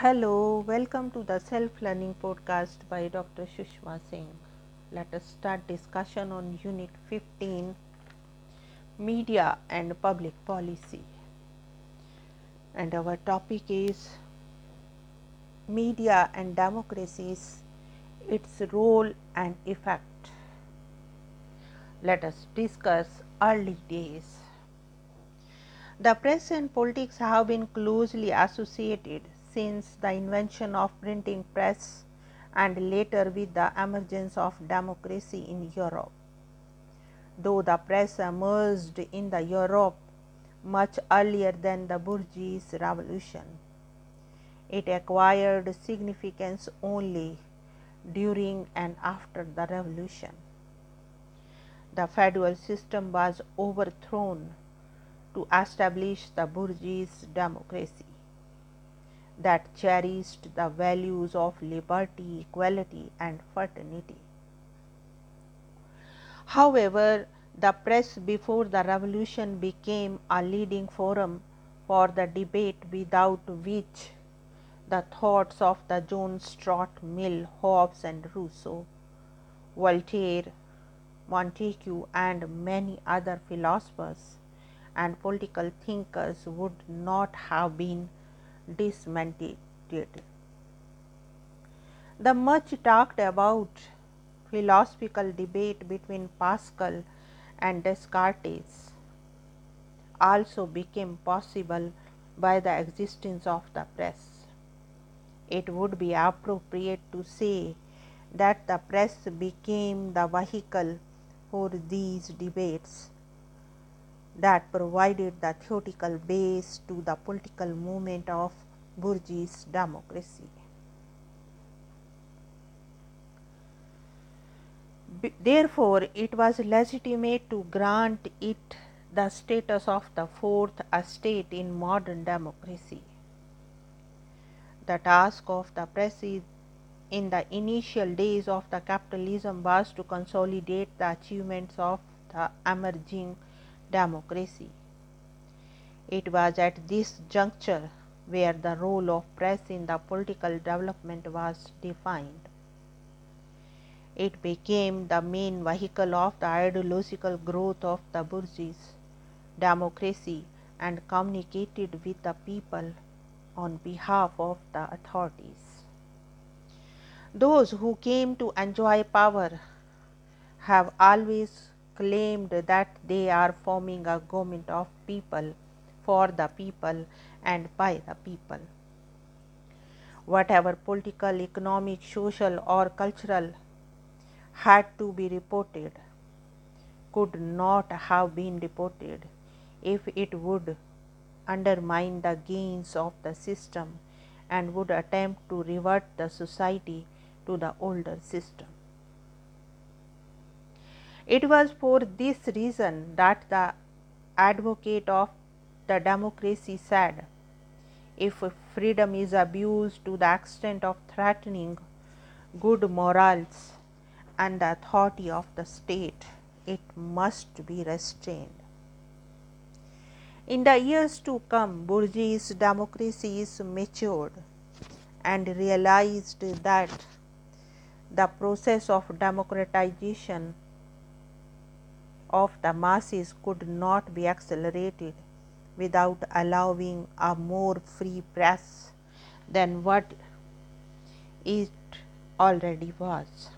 Hello, welcome to the self learning podcast by Dr. Sushma Singh. Let us start discussion on Unit 15 Media and Public Policy. And our topic is Media and Democracies, its role and effect. Let us discuss early days. The press and politics have been closely associated since the invention of printing press and later with the emergence of democracy in Europe. Though the press emerged in the Europe much earlier than the bourgeois revolution, it acquired significance only during and after the revolution. The feudal system was overthrown to establish the bourgeois democracy that cherished the values of liberty, equality, and fraternity. However, the press before the revolution became a leading forum for the debate without which the thoughts of the John Stuart Mill, Hobbes, and Rousseau, Voltaire, Montesquieu, and many other philosophers and political thinkers would not have been dismantled. The much talked about philosophical debate between Pascal and Descartes also became possible by the existence of the press. It would be appropriate to say that the press became the vehicle for these debates that provided the theoretical base to the political movement of bourgeois democracy. Therefore, it was legitimate to grant it the status of the fourth estate in modern democracy. The task of the press in the initial days of the capitalism was to consolidate the achievements of the emerging democracy. It was at this juncture where the role of press in the political development was defined. It became the main vehicle of the ideological growth of the bourgeois democracy and communicated with the people on behalf of the authorities. Those who came to enjoy power have always claimed that they are forming a government of people, for the people, and by the people. Whatever political, economic, social, or cultural had to be reported could not have been reported if it would undermine the gains of the system and would attempt to revert the society to the older system. It was for this reason that the advocate of the democracy said if freedom is abused to the extent of threatening good morals and the authority of the state, it must be restrained. In the years to come, bourgeois democracies matured and realized that the process of democratization of the masses could not be accelerated without allowing a more free press than what it already was.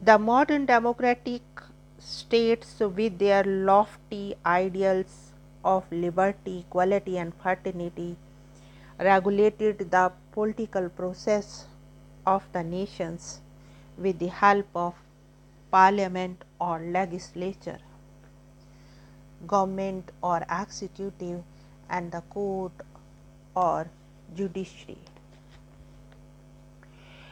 The modern democratic states, with their lofty ideals of liberty, equality, and fraternity, regulated the political process of the nations with the help of parliament or legislature, government or executive, and the court or judiciary.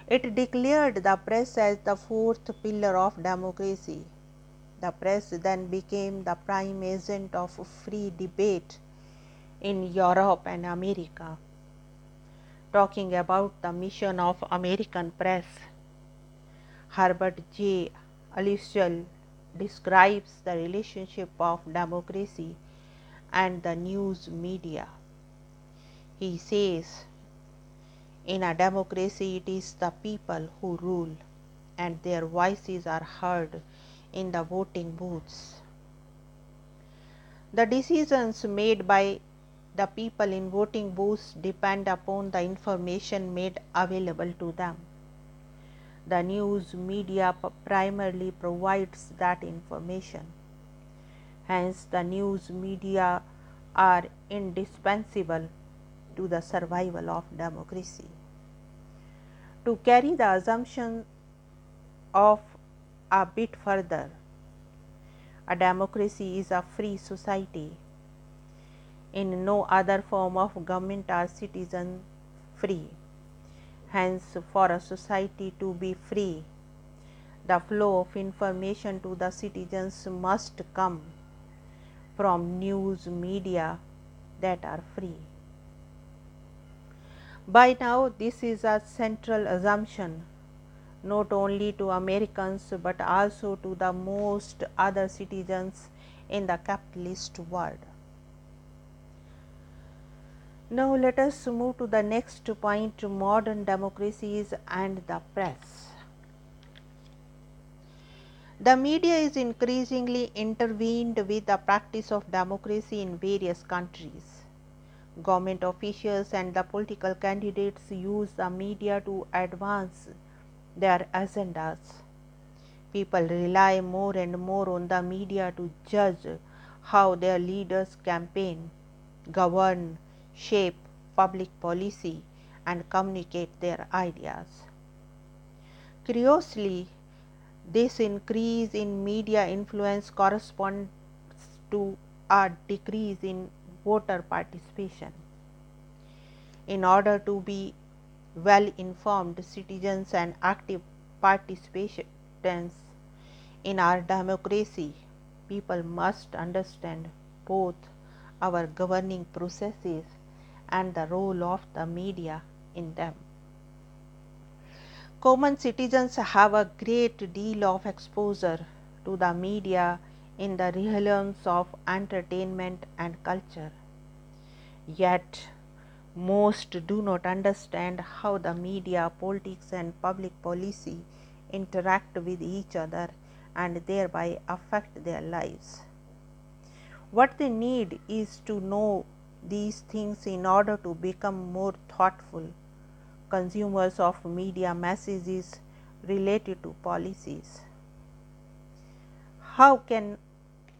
It declared the press as the fourth pillar of democracy. The press then became the prime agent of free debate in Europe and America. Talking about the mission of American press, Herbert J. Aloysius describes the relationship of democracy and the news media He says, in a democracy, it is the people who rule, and their voices are heard in the voting booths. The decisions made by the people in voting booths depend upon the information made available to them. The news media primarily provides that information. Hence, the news media are indispensable to the survival of democracy. To carry the assumption of a bit further, a democracy is a free society. In no other form of government are citizens free. Hence, for a society to be free, the flow of information to the citizens must come from news media that are free. By now, this is a central assumption not only to Americans but also to the most other citizens in the capitalist world. Now, let us move to the next point modern democracies and the press. The media is increasingly intervened with the practice of democracy in various countries. Government officials and the political candidates use the media to advance their agendas. People rely more and more on the media to judge how their leaders campaign, govern, shape public policy, and communicate their ideas. Curiously, this increase in media influence corresponds to a decrease in voter participation. In order to be well informed citizens and active participants in our democracy, people must understand both our governing processes and the role of the media in them. Common citizens have a great deal of exposure to the media in the realms of entertainment and culture. Yet, most do not understand how the media, politics, and public policy interact with each other and thereby affect their lives. What they need is to know these things in order to become more thoughtful consumers of media messages related to policies. How can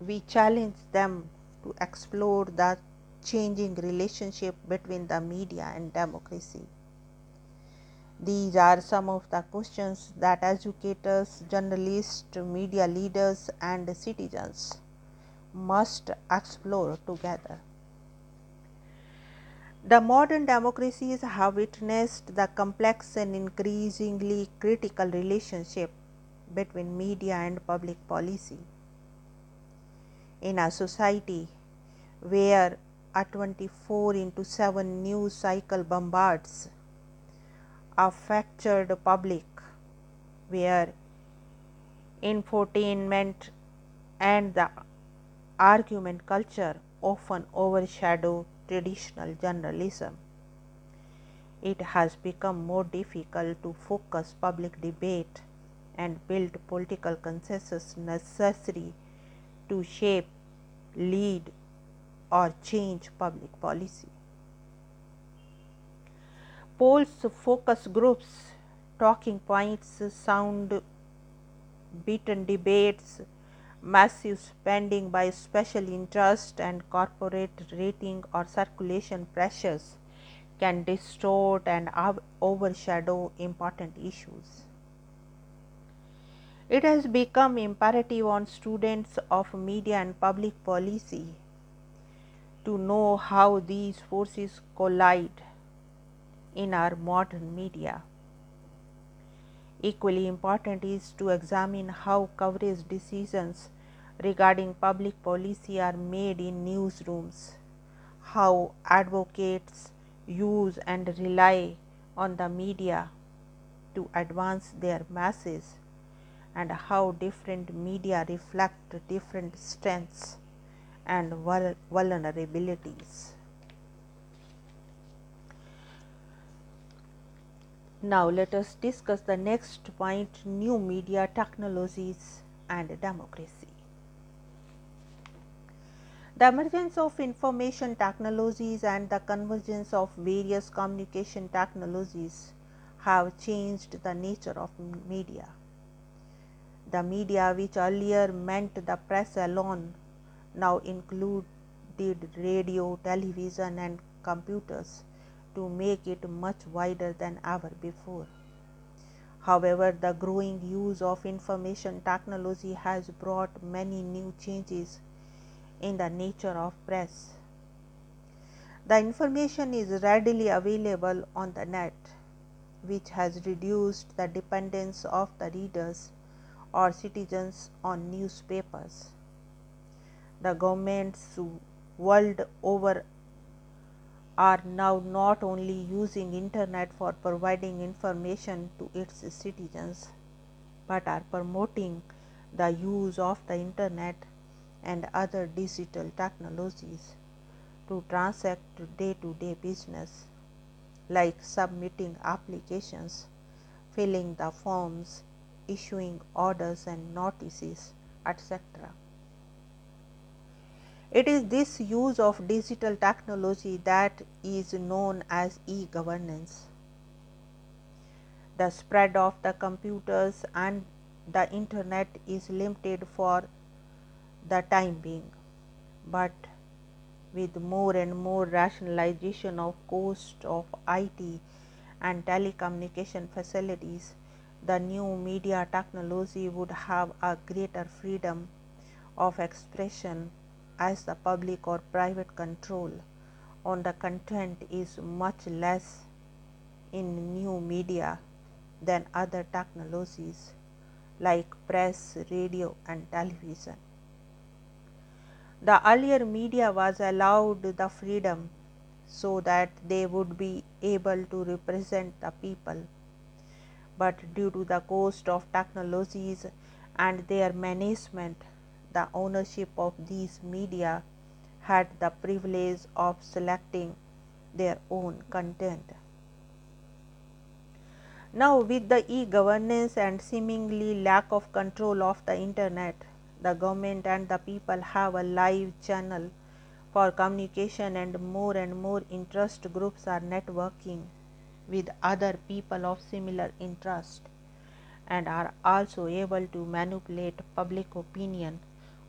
we challenge them to explore the changing relationship between the media and democracy. These are some of the questions that educators, journalists, media leaders, and citizens must explore together. The modern democracies have witnessed the complex and increasingly critical relationship between media and public policy. In a society where a 24 into 7 news cycle bombards a fractured public where infotainment and the argument culture often overshadow traditional journalism. It has become more difficult to focus public debate and build political consensus necessary to shape, lead, or change public policy. Polls, focus groups, talking points, sound beaten debates, massive spending by special interest, and corporate rating or circulation pressures can distort and overshadow important issues. It has become imperative on students of media and public policy to know how these forces collide in our modern media. Equally important is to examine how coverage decisions regarding public policy are made in newsrooms, how advocates use and rely on the media to advance their message and how different media reflect different strengths and vulnerabilities. Now, let us discuss the next point new media technologies and democracy. The emergence of information technologies and the convergence of various communication technologies have changed the nature of media. The media, which earlier meant the press alone, now included radio, television, and computers to make it much wider than ever before. However, the growing use of information technology has brought many new changes in the nature of press. The information is readily available on the net, which has reduced the dependence of the readers or citizens on newspapers. The governments world over are now not only using internet for providing information to its citizens, but are promoting the use of the internet and other digital technologies to transact day to day business like submitting applications, filling the forms, issuing orders and notices, etc. It is this use of digital technology that is known as e governance. The spread of the computers and the internet is limited for the time being, but with more and more rationalization of cost of IT and telecommunication facilities, the new media technology would have a greater freedom of expression as the public or private control on the content is much less in new media than other technologies like press, radio and television. The earlier media was allowed the freedom so that they would be able to represent the people. But due to the cost of technologies and their management, the ownership of these media had the privilege of selecting their own content. Now, with the e governance and seemingly lack of control of the internet, the government and the people have a live channel for communication and more and more interest groups are networking with other people of similar interest and are also able to manipulate public opinion